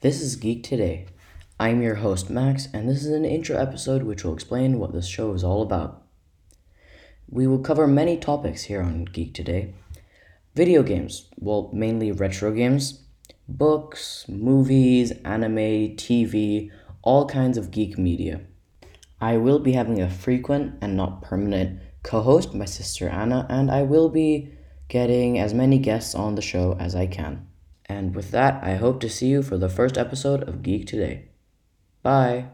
This is Geek Today. I'm your host, Max, and this is an intro episode which will explain what this show is all about. We will cover many topics here on Geek Today video games, well, mainly retro games, books, movies, anime, TV, all kinds of geek media. I will be having a frequent and not permanent co host, my sister Anna, and I will be getting as many guests on the show as I can. And with that, I hope to see you for the first episode of Geek Today. Bye.